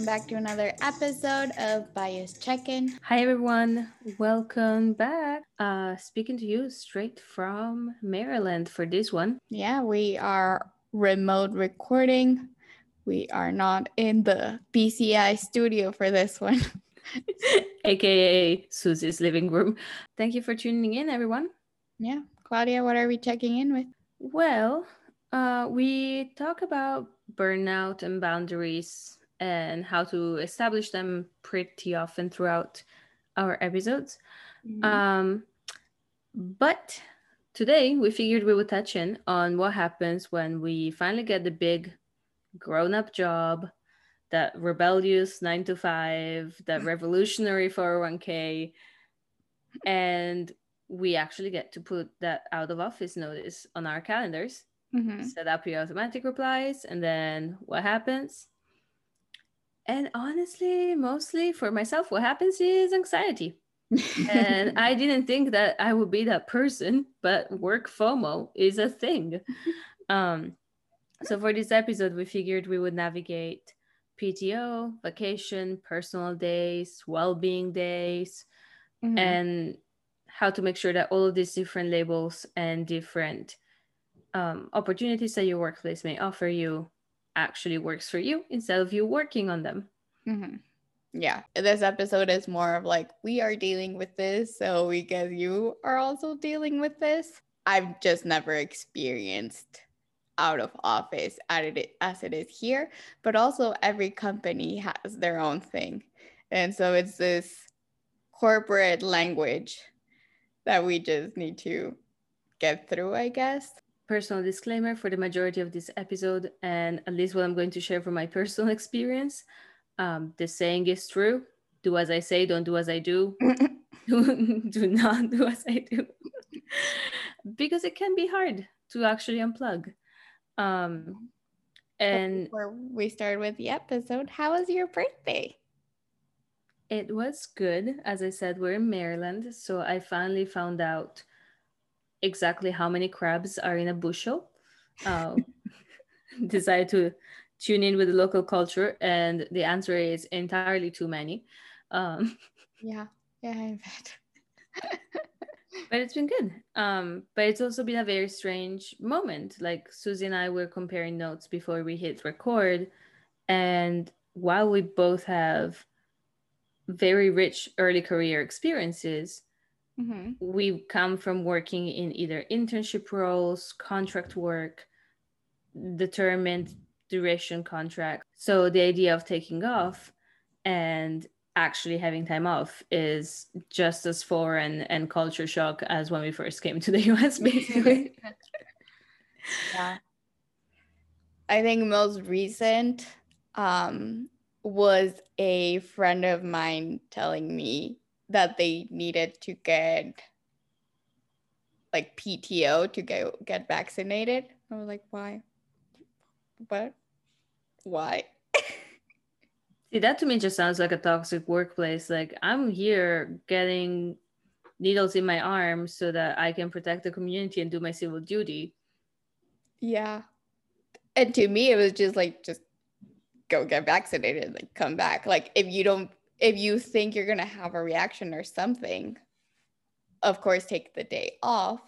welcome back to another episode of Bias Check-in. Hi everyone, welcome back. Uh speaking to you straight from Maryland for this one. Yeah, we are remote recording. We are not in the BCI studio for this one. aka Susie's living room. Thank you for tuning in everyone. Yeah, Claudia, what are we checking in with? Well, uh, we talk about burnout and boundaries and how to establish them pretty often throughout our episodes. Mm-hmm. Um, but today we figured we would touch in on what happens when we finally get the big grown up job, that rebellious nine to five, that revolutionary 401k, and we actually get to put that out of office notice on our calendars mm-hmm. set up your automatic replies, and then what happens? And honestly, mostly for myself, what happens is anxiety. and I didn't think that I would be that person, but work FOMO is a thing. Um, so for this episode, we figured we would navigate PTO, vacation, personal days, well-being days, mm-hmm. and how to make sure that all of these different labels and different um, opportunities that your workplace may offer you actually works for you instead of you working on them. Mm-hmm. Yeah, this episode is more of like we are dealing with this, so we guess you are also dealing with this. I've just never experienced out of office as it is here, but also every company has their own thing. And so it's this corporate language that we just need to get through, I guess personal disclaimer for the majority of this episode, and at least what I'm going to share from my personal experience. Um, the saying is true do as I say, don't do as I do. do, do not do as I do. because it can be hard to actually unplug. Um, and before we started with the episode, how was your birthday? It was good. As I said, we're in Maryland. So I finally found out exactly how many crabs are in a bushel. Uh, decided to tune in with the local culture, and the answer is entirely too many. Um, yeah, yeah, I bet. but it's been good. Um, but it's also been a very strange moment. Like Susie and I were comparing notes before we hit record, and while we both have very rich early career experiences, Mm-hmm. We come from working in either internship roles, contract work, determined duration contract. So the idea of taking off and actually having time off is just as foreign and culture shock as when we first came to the US, basically. yeah. I think most recent um, was a friend of mine telling me that they needed to get like PTO to get get vaccinated. I was like, why? What? Why? See, that to me just sounds like a toxic workplace. Like I'm here getting needles in my arm so that I can protect the community and do my civil duty. Yeah. And to me, it was just like, just go get vaccinated, like come back. Like if you don't if you think you're going to have a reaction or something, of course, take the day off.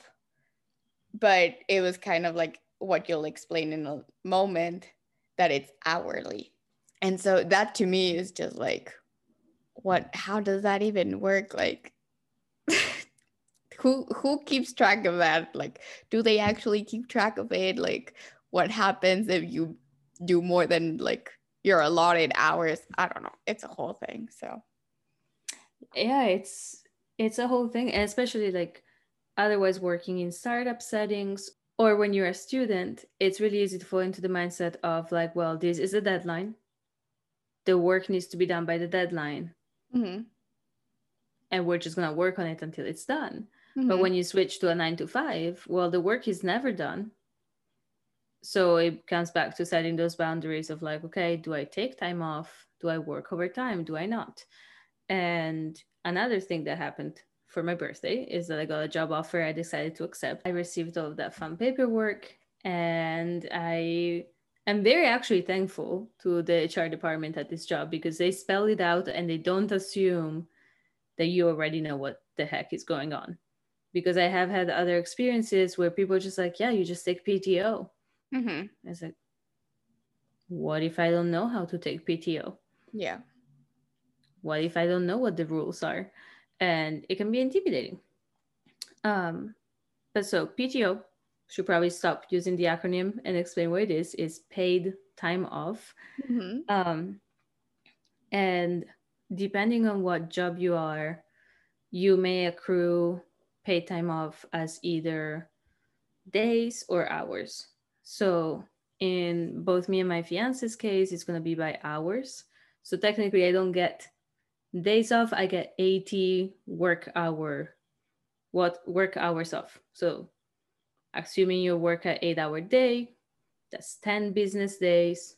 But it was kind of like what you'll explain in a moment that it's hourly. And so that to me is just like, what, how does that even work? Like, who who keeps track of that like do they actually keep track of it like what happens if you do more than like your allotted hours. I don't know. It's a whole thing. So yeah, it's it's a whole thing, and especially like otherwise working in startup settings or when you're a student, it's really easy to fall into the mindset of like, well, this is a deadline. The work needs to be done by the deadline. Mm-hmm. And we're just going to work on it until it's done. Mm-hmm. But when you switch to a nine to five, well, the work is never done so it comes back to setting those boundaries of like okay do i take time off? Do i work overtime? Do i not? And another thing that happened for my birthday is that i got a job offer. I decided to accept. I received all of that fun paperwork and i I'm very actually thankful to the HR department at this job because they spell it out and they don't assume that you already know what the heck is going on. Because I have had other experiences where people are just like, yeah, you just take PTO. Mm-hmm. It's like, what if I don't know how to take PTO? Yeah. What if I don't know what the rules are? And it can be intimidating. Um, but so PTO should probably stop using the acronym and explain what it is. Is paid time off. Mm-hmm. Um, and depending on what job you are, you may accrue paid time off as either days or hours. So in both me and my fiance's case, it's going to be by hours. So technically, I don't get days off. I get 80 work hour, what work hours off. So assuming you work an eight hour day, that's 10 business days,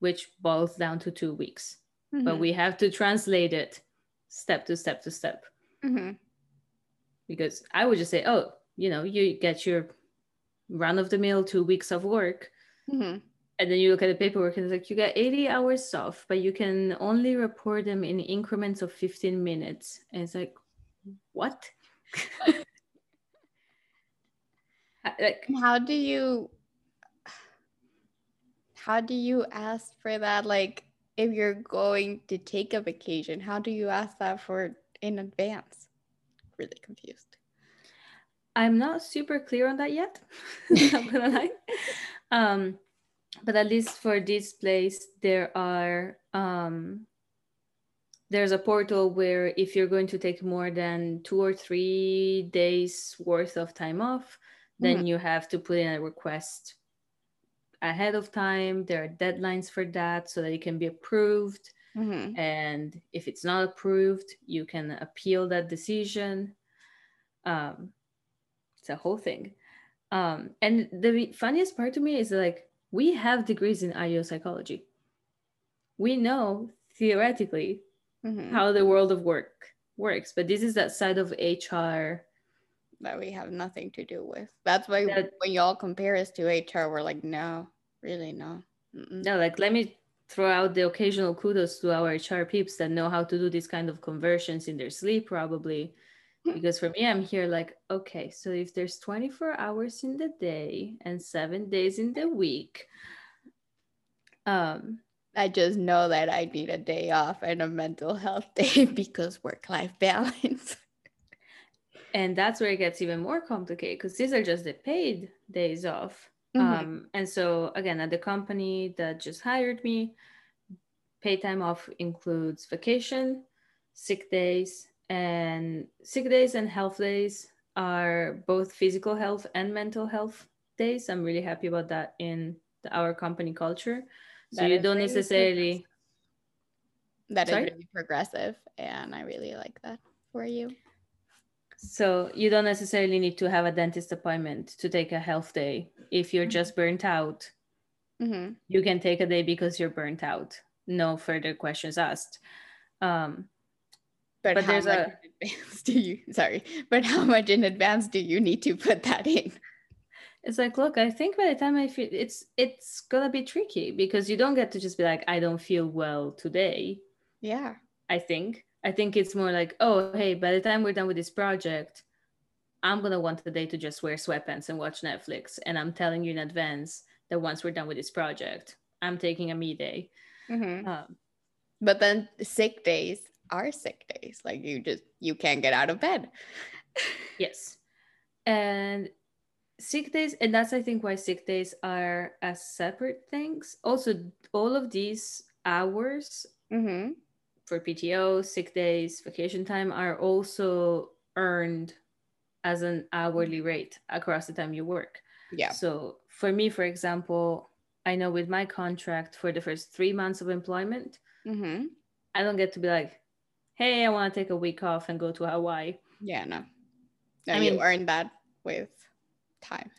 which boils down to two weeks. Mm-hmm. But we have to translate it step to step to step. Mm-hmm. Because I would just say, oh, you know, you get your run of the mill two weeks of work. Mm-hmm. And then you look at the paperwork and it's like, you got 80 hours off, but you can only report them in increments of 15 minutes. And it's like, what? like, how do you how do you ask for that like if you're going to take a vacation how do you ask that for in advance really confused i'm not super clear on that yet not gonna lie um but at least for this place there are um there's a portal where if you're going to take more than two or three days worth of time off then mm-hmm. you have to put in a request ahead of time there are deadlines for that so that it can be approved mm-hmm. and if it's not approved you can appeal that decision um, a whole thing um, and the funniest part to me is like we have degrees in IO psychology we know theoretically mm-hmm. how the world of work works but this is that side of hr that we have nothing to do with. That's why that, when y'all compare us to HR, we're like, no, really, no. Mm-mm. No, like let me throw out the occasional kudos to our HR peeps that know how to do these kind of conversions in their sleep, probably. Because for me, I'm here like, okay, so if there's 24 hours in the day and seven days in the week, um, I just know that I need a day off and a mental health day because work life balance and that's where it gets even more complicated because these are just the paid days off mm-hmm. um, and so again at the company that just hired me pay time off includes vacation sick days and sick days and health days are both physical health and mental health days i'm really happy about that in the, our company culture so that you don't necessarily that Sorry? is really progressive and i really like that for you so you don't necessarily need to have a dentist appointment to take a health day. If you're mm-hmm. just burnt out, mm-hmm. you can take a day because you're burnt out. No further questions asked. Um, but, but there's a advance do you sorry, but how much in advance do you need to put that in? It's like, look, I think by the time I feel it's it's gonna be tricky because you don't get to just be like, I don't feel well today. Yeah. I think I think it's more like, oh, hey, by the time we're done with this project, I'm gonna want the day to just wear sweatpants and watch Netflix. And I'm telling you in advance that once we're done with this project, I'm taking a me day. Mm-hmm. Um, but then sick days are sick days. Like you just you can't get out of bed. yes, and sick days, and that's I think why sick days are as separate things. Also, all of these hours. Mm-hmm for PTO, sick days, vacation time are also earned as an hourly rate across the time you work. Yeah. So for me, for example, I know with my contract for the first three months of employment, mm-hmm. I don't get to be like, hey, I want to take a week off and go to Hawaii. Yeah, no. no I mean, you earn that with time.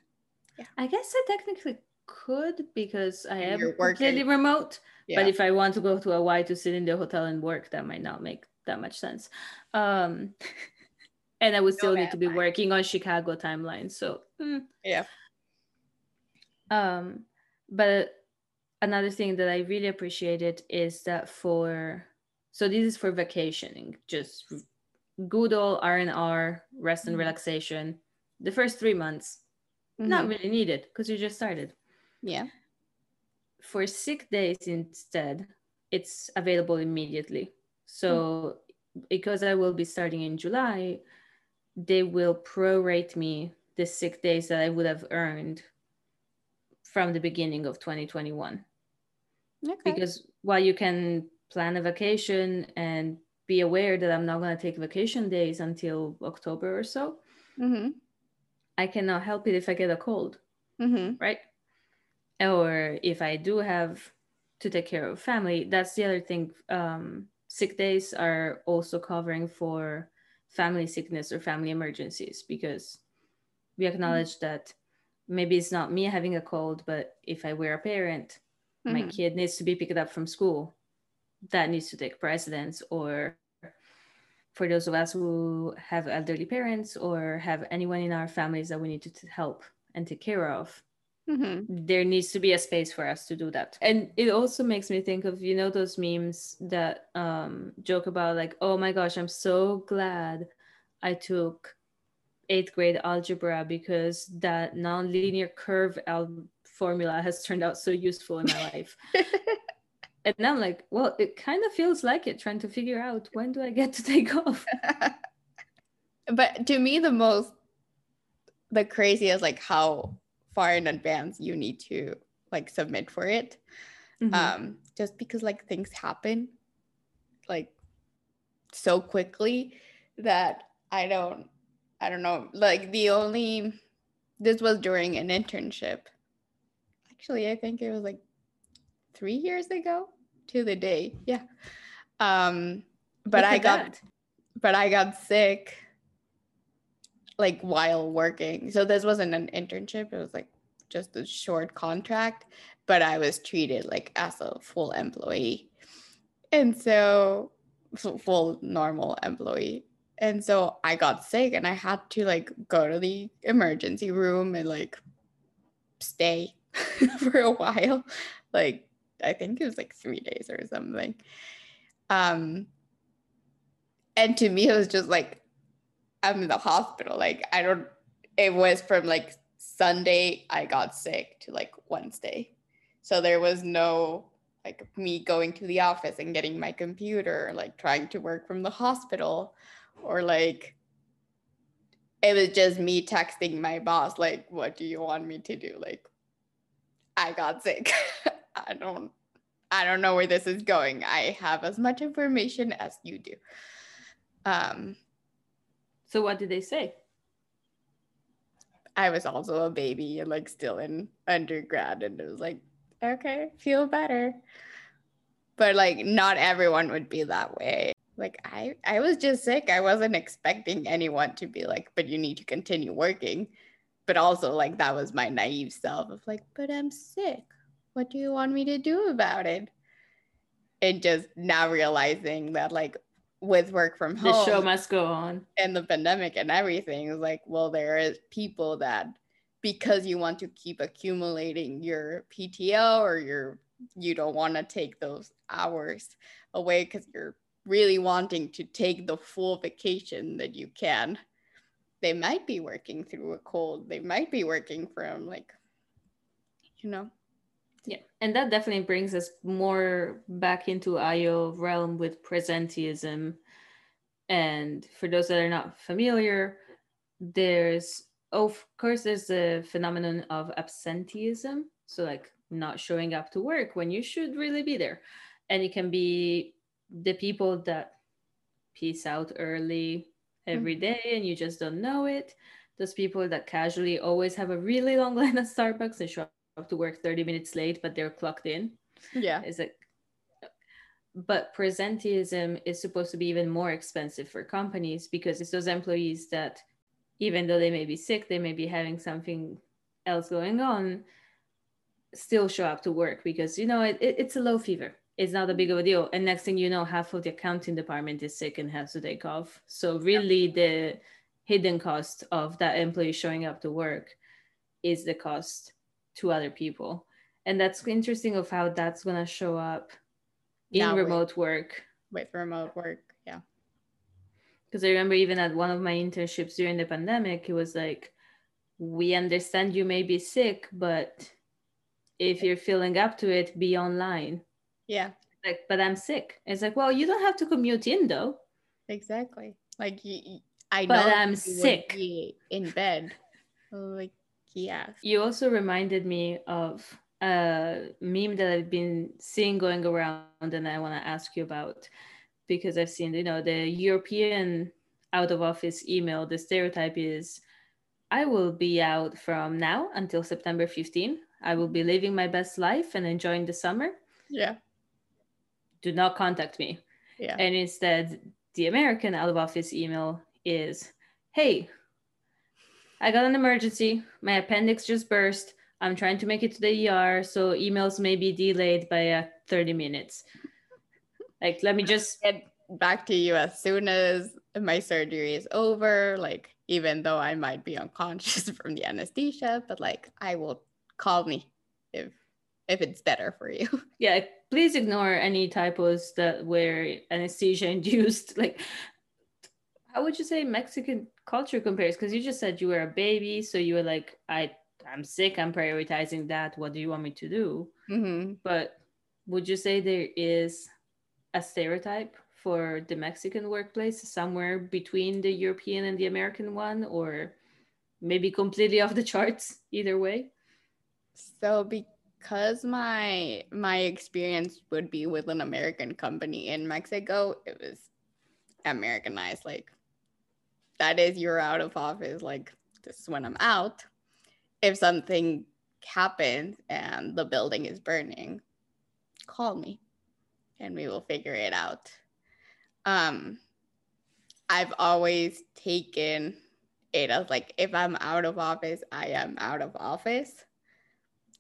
Yeah. I guess I technically could because I am completely remote. Yeah. But if I want to go to Hawaii to sit in the hotel and work, that might not make that much sense. Um, and I would still no, need to be working on Chicago timeline. So mm. yeah. Um, but another thing that I really appreciated is that for so this is for vacationing, just good old R and R, rest and mm-hmm. relaxation. The first three months, mm-hmm. not really needed because you just started. Yeah. For sick days instead, it's available immediately. So mm-hmm. because I will be starting in July, they will prorate me the sick days that I would have earned from the beginning of 2021. Okay. Because while you can plan a vacation and be aware that I'm not going to take vacation days until October or so, mm-hmm. I cannot help it if I get a cold, mm-hmm. right? Or if I do have to take care of family, that's the other thing. Um, sick days are also covering for family sickness or family emergencies because we acknowledge mm-hmm. that maybe it's not me having a cold, but if I were a parent, mm-hmm. my kid needs to be picked up from school. That needs to take precedence. Or for those of us who have elderly parents or have anyone in our families that we need to help and take care of, Mm-hmm. there needs to be a space for us to do that and it also makes me think of you know those memes that um joke about like oh my gosh i'm so glad i took eighth grade algebra because that nonlinear curve al- formula has turned out so useful in my life. and I'm like, well, it kind of feels like it trying to figure out when do I get to take off. but to me, the most, the craziest, like how far in advance you need to like submit for it. Mm-hmm. Um, just because like things happen like so quickly that I don't I don't know, like the only this was during an internship. Actually, I think it was like three years ago to the day. Yeah. Um, but I got that. but I got sick like while working. So this wasn't an internship, it was like just a short contract, but I was treated like as a full employee. And so full normal employee and so I got sick and I had to like go to the emergency room and like stay for a while. Like I think it was like 3 days or something. Um and to me it was just like I'm in the hospital. Like I don't it was from like Sunday I got sick to like Wednesday. So there was no like me going to the office and getting my computer, like trying to work from the hospital or like it was just me texting my boss like what do you want me to do like i got sick i don't i don't know where this is going. I have as much information as you do. Um so what did they say? I was also a baby and like still in undergrad and it was like okay feel better. But like not everyone would be that way. Like i i was just sick. I wasn't expecting anyone to be like but you need to continue working. But also like that was my naive self of like but i'm sick what do you want me to do about it and just now realizing that like with work from home the show must go on and the pandemic and everything is like well there is people that because you want to keep accumulating your pto or your you don't want to take those hours away because you're really wanting to take the full vacation that you can, they might be working through a cold. They might be working from like, you know. Yeah, and that definitely brings us more back into IO realm with presenteeism. And for those that are not familiar, there's of course there's the phenomenon of absenteeism. So like not showing up to work when you should really be there. And it can be the people that peace out early every mm-hmm. and you just don't know it those people that casually always have a really long line at starbucks and show up to work 30 minutes late but they're clocked in. Yeah. Is it but presenteeism is supposed to be even more expensive for companies because it's those employees that even though they may be sick they may be having something else going on still show up to work because you know it, it, it's a low fever. It's not a big of a deal. And next thing you know, half of the accounting department is sick and has to take off. So really the hidden cost of that employee showing up to work is the cost to other people. and that's interesting of how that's gonna show up in Now with- remote work with remote work. Yeah. because I remember even at one of my internships during the pandemic, it was like, we understand you may be sick, but if you're feeling up to it, be online. Yeah. Like, but I'm sick. It's like, well, you don't have to commute in though. Exactly. Like you, I But know I'm you would sick. be in bed. Like yeah. You also reminded me of a meme that I've been seeing going around and I want to ask you about because I've seen, you know, the European out of office email, the stereotype is I will be out from now until September 15. I will be living my best life and enjoying the summer. Yeah. Do not contact me. Yeah. And instead, the American out of office email is Hey, I got an emergency. My appendix just burst. I'm trying to make it to the ER, so emails may be delayed by uh, 30 minutes. Like, let me just, Get back to you as soon as my surgery is over. Like even though I might be unconscious from the anesthesia, but like I will call me if if it's better for you. yeah, please ignore any typos that were anesthesia induced. Like, how would you say Mexican culture compares? Because you just said you were a baby, so you were like, I, I'm sick. I'm prioritizing that. What do you want me to do? Mm-hmm. But would you say there is a stereotype for the Mexican workplace somewhere between the European and the American one, or maybe completely off the charts? Either way. So because my my experience would be with an American company in Mexico, it was Americanized. Like that is you're out of office. Like this is when I'm out. If something happens and the building is burning, call me and we will figure it out. Um I've always taken it as like if I'm out of office, I am out of office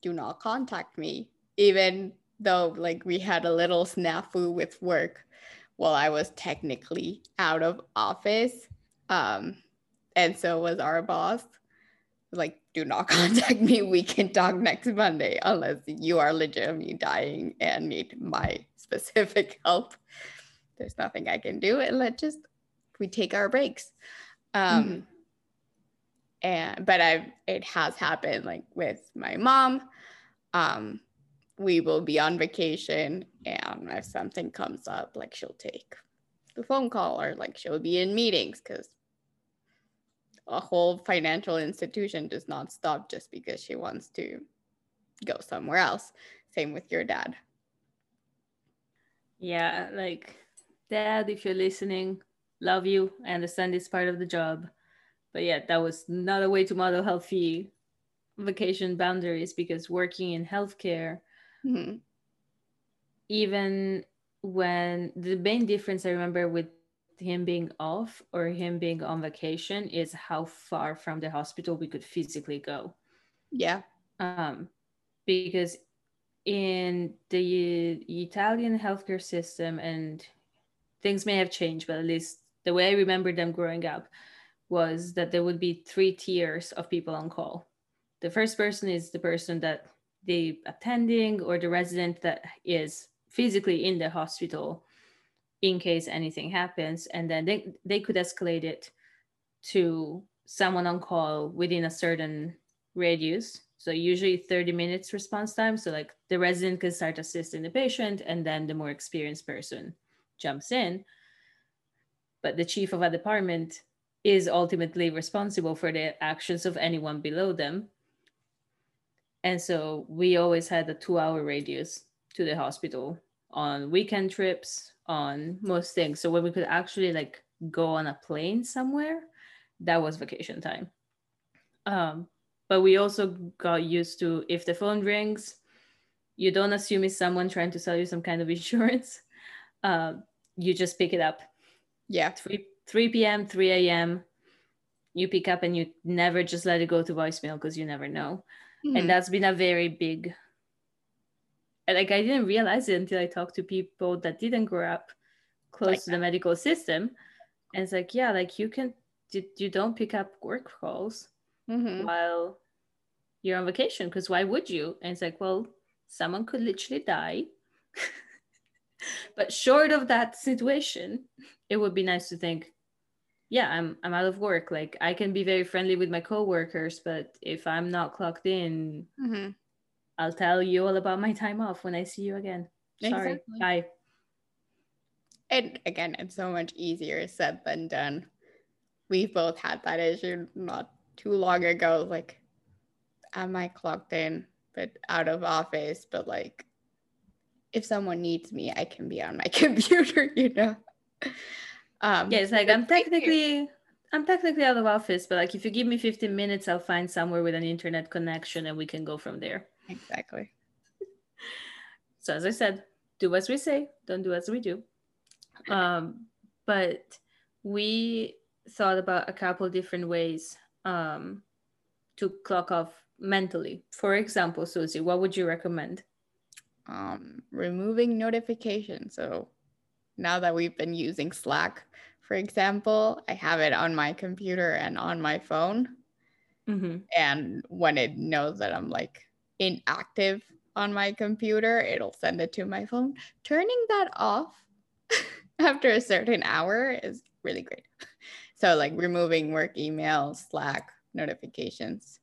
do not contact me even though like we had a little snafu with work while i was technically out of office um and so was our boss. Like do not contact me. We can talk next monday unless you are legitimately dying and need my specific help. There's nothing i can do. And let's just we take our breaks. Um Mhm. and but i've it has happened like with my mom. Um we will be on vacation and if something comes up like she'll take the phone call or like she'll be in meetings because a whole financial institution does not stop just because she wants to go somewhere else same with your dad Yeah, like, Dad, if you're listening, love you. I understand it's part of the job. But yeah, that was not a way to model healthy vacation boundaries because working in healthcare, Mhm. even when the main difference I remember with him being off or him being on vacation is how far from the hospital we could physically go. yeah um, because in the Italian healthcare system, and things may have changed, but at least the way I remember them growing up was that there would be three tiers of people on call. The first person is the person that the attending or the resident that is physically in the hospital in case anything happens, and then they, they could escalate it to someone on call within a certain radius. So usually 30 minutes response time. So like the resident can start assisting the patient and then the more experienced person jumps in. But the chief of a department is ultimately responsible for the actions of anyone below them. And so we always had a two hour radius to the hospital on weekend trips, on most things. So when we could actually like go on a plane somewhere, that was vacation time. Um, but we also got used to if the phone rings, you don't assume it's someone trying to sell you some kind of insurance. Uh, you just pick it up. yeah 3, 3 p.m., 3 a.m. You pick up and you never just let it go to voicemail because you never know. Mhm. And that's been a very big, and, like, I didn't realize it until I talked to people that didn't grow up close Like to the medical system. And it's like, yeah, like you can, you, don't pick up work calls Mhm. while you're on vacation because why would you and it's like well someone could literally die. but short of that situation, it would be nice to think, yeah, I'm I'm out of work. Like I can be very friendly with my coworkers, but if I'm not clocked in, mm-hmm. I'll tell you all about my time off when I see you again. Sorry. Exactly. Bye. And again, it's so much easier said than done. We've both had that issue not too long ago. Like, am I clocked in, but out of office? But like, if someone needs me, I can be on my computer, you know? Um, yeah, it's like I'm technically I'm technically out of office, but like if you give me 15 minutes, I'll find somewhere with an internet connection and we can go from there. Exactly. so as I said, do as we say, don't do as we do. Um, but we thought about a couple different ways um, to clock off mentally. For example, Susie, what would you recommend? Um, removing notifications. So now that we've been using Slack, for example, I have it on my computer and on my phone. Mm-hmm. And when it knows that I'm like inactive on my computer, it'll send it to my phone. Turning that off after a certain hour is really great. So, like removing work email, Slack notifications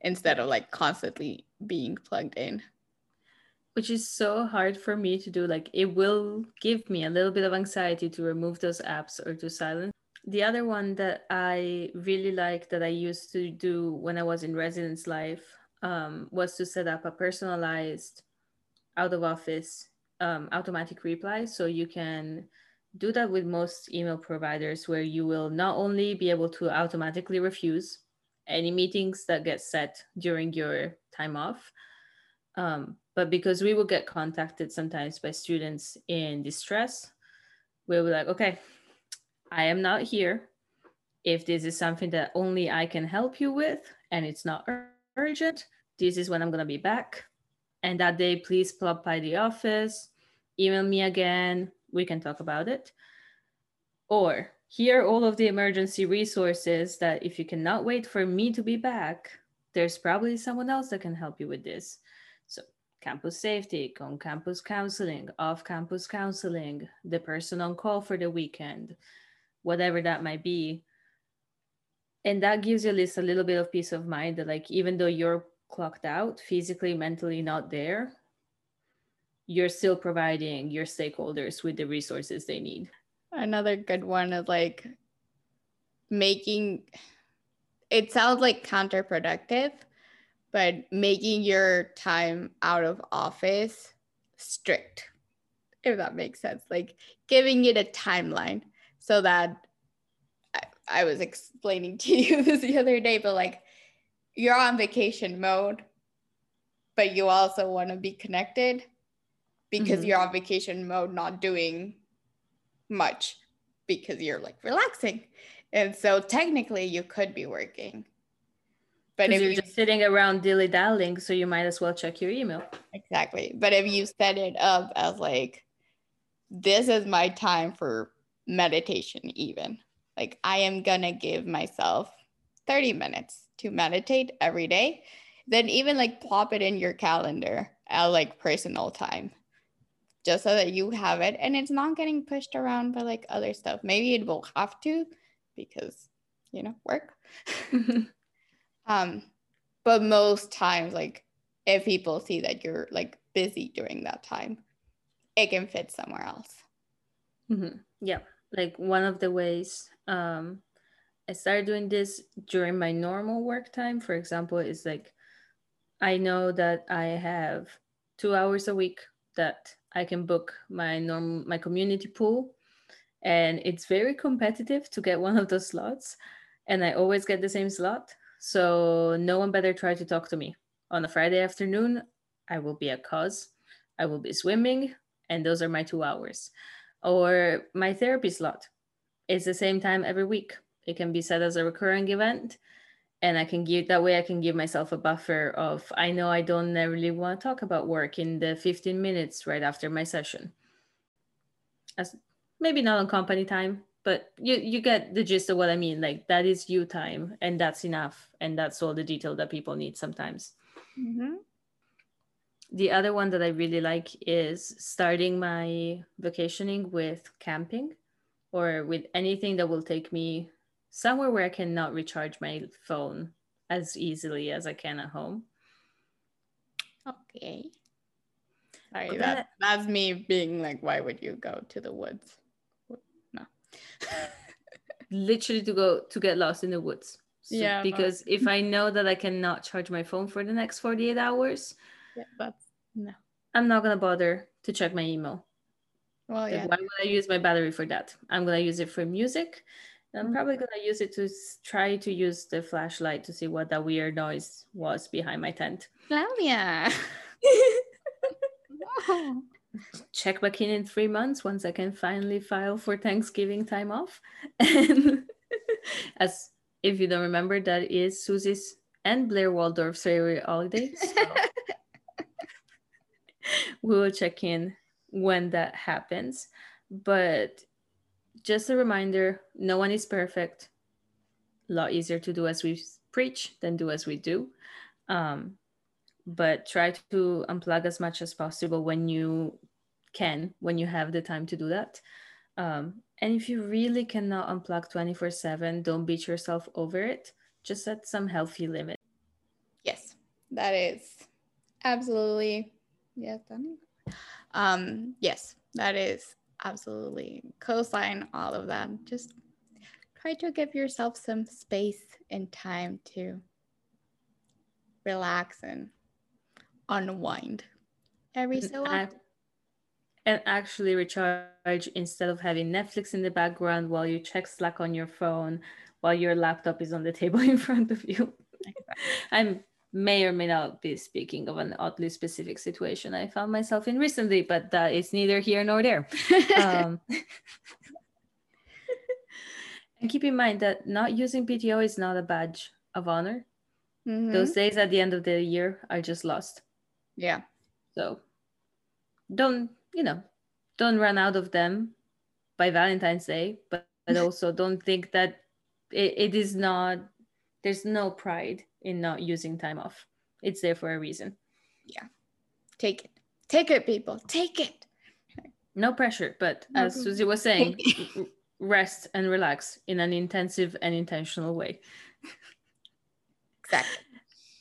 instead of like constantly being plugged in which is so hard for me to do. Like it will give me a little bit of anxiety to remove those apps or to silence. The other one that I really like that I used to do when I was in residence life um, was to set up a personalized out of office um, automatic reply. So you can do that with most email providers where you will not only be able to automatically refuse any meetings that get set during your time off, um, but because we will get contacted sometimes by students in distress, we'll be like, okay, I am not here. If this is something that only I can help you with and it's not urgent, this is when I'm to be back. And that day, please plop by the office, email me again. We can talk about it. Or here are all of the emergency resources that if you cannot wait for me to be back, there's probably someone else that can help you with this So campus safety, on campus counseling, off campus counseling, the person on call for the weekend, whatever that might be. And that gives you at least a little bit of peace of mind that, like, even though you're clocked out, physically, mentally not there, you're still providing your stakeholders with the resources they need. Another good one is like making it sounds like counterproductive, but making your time out of office strict, if that makes sense. Like giving it a timeline so that I, was explaining to you this the other day, but like you're on vacation mode, but you also want to be connected because mm-hmm. you're on vacation mode, not doing much because you're like relaxing. And so technically you could be working, but if you're you, just sitting around dilly dallying, so you might as well check your email. Exactly. But if you set it up as like, this is my time for meditation, even like I am gonna give myself 30 minutes to meditate every day, then even like plop it in your calendar at like personal time just so that you have it and it's not getting pushed around by like other stuff. Maybe it will have to because, you know, work. Um, but most times, like if people see that you're like busy during that time, it can fit somewhere else. Mm-hmm. Yeah, like one of the ways um, I started doing this during my normal work time, for example, is like I know that I have two hours a week that I can book my norm my community pool, and it's very competitive to get one of those slots, and I always get the same slot. So no one better try to talk to me. On a Friday afternoon, I will be at cause. I will be swimming, and those are my two hours. Or my therapy slot. It's the same time every week. It can be set as a recurring event. And I can give that way I can give myself a buffer of I know I don't really want to talk about work in the 15 minutes right after my session. As maybe not on company time, but you you get the gist of what i mean like that is you time and that's enough and that's all the detail that people need sometimes mm-hmm. the other one that I really like is starting my vacationing with camping or with anything that will take me somewhere where I cannot recharge my phone as easily as I can at home. Okay. Sorry, that, that's me being like, why would you go to the woods? No. Literally to go to get lost in the woods. So, yeah. Because but... if I know that I cannot charge my phone for the next 48 hours, yeah, that's no. I'm not gonna bother to check my email. Well, yeah. Why would I use my battery for that? I'm gonna use it for music. I'm mm-hmm. probably gonna use it to try to use the flashlight to see what that weird noise was behind my tent. Claudia. Check back in in three months once I can finally file for Thanksgiving time off. And as if you don't remember, that is Susie's and Blair Waldorf's favorite holiday. So we will check in when that happens. But just a reminder no one is perfect. A lot easier to do as we preach than do as we do. Um, but try to unplug as much as possible when you can, when you have the time to do that. Um, and if you really cannot unplug 24 7, don't beat yourself over it. Just set some healthy limit. Yes, that is absolutely. Yes, um, yes, that is absolutely co-sign all of that. Just try to give yourself some space and time to relax and unwind every so often. And actually recharge instead of having Netflix in the background while you check Slack on your phone while your laptop is on the table in front of you. I'm may or may not be speaking of an oddly specific situation I found myself in recently, but that is neither here nor there. um, and keep in mind that not using PTO is not a badge of honor. Mm-hmm. Those days at the end of the year are just lost. Yeah. So don't, you know, don't run out of them by Valentine's Day, but, but also don't think that it, it is not, there's no pride in not using time off. It's there for a reason. Yeah. Take it. Take it, people. Take it. No pressure, but no as Susie was saying, rest and relax in an intensive and intentional way. Exactly.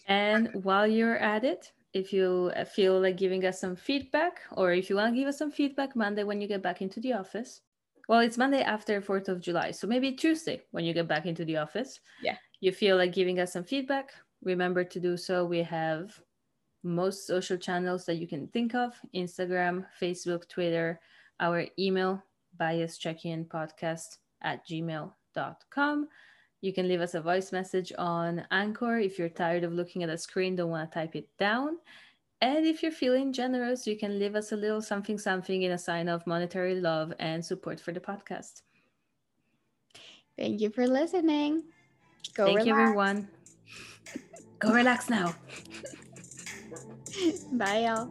And while you're at it, if you feel like giving us some feedback, or if you want to give us some feedback Monday when you get back into the office, well, it's Monday after 4th of July. So maybe Tuesday when you get back into the office. Yeah you feel like giving us some feedback, remember to do so. We have most social channels that you can think of Instagram, Facebook, Twitter, our email, bias check-in podcast at gmail.com. You can leave us a voice message on Anchor if you're tired of looking at a screen, don't want to type it down. And if you're feeling generous, you can leave us a little something something in a sign of monetary love and support for the podcast. Thank you for listening. Go Thank relax. you, everyone. Go relax now. Bye, y'all.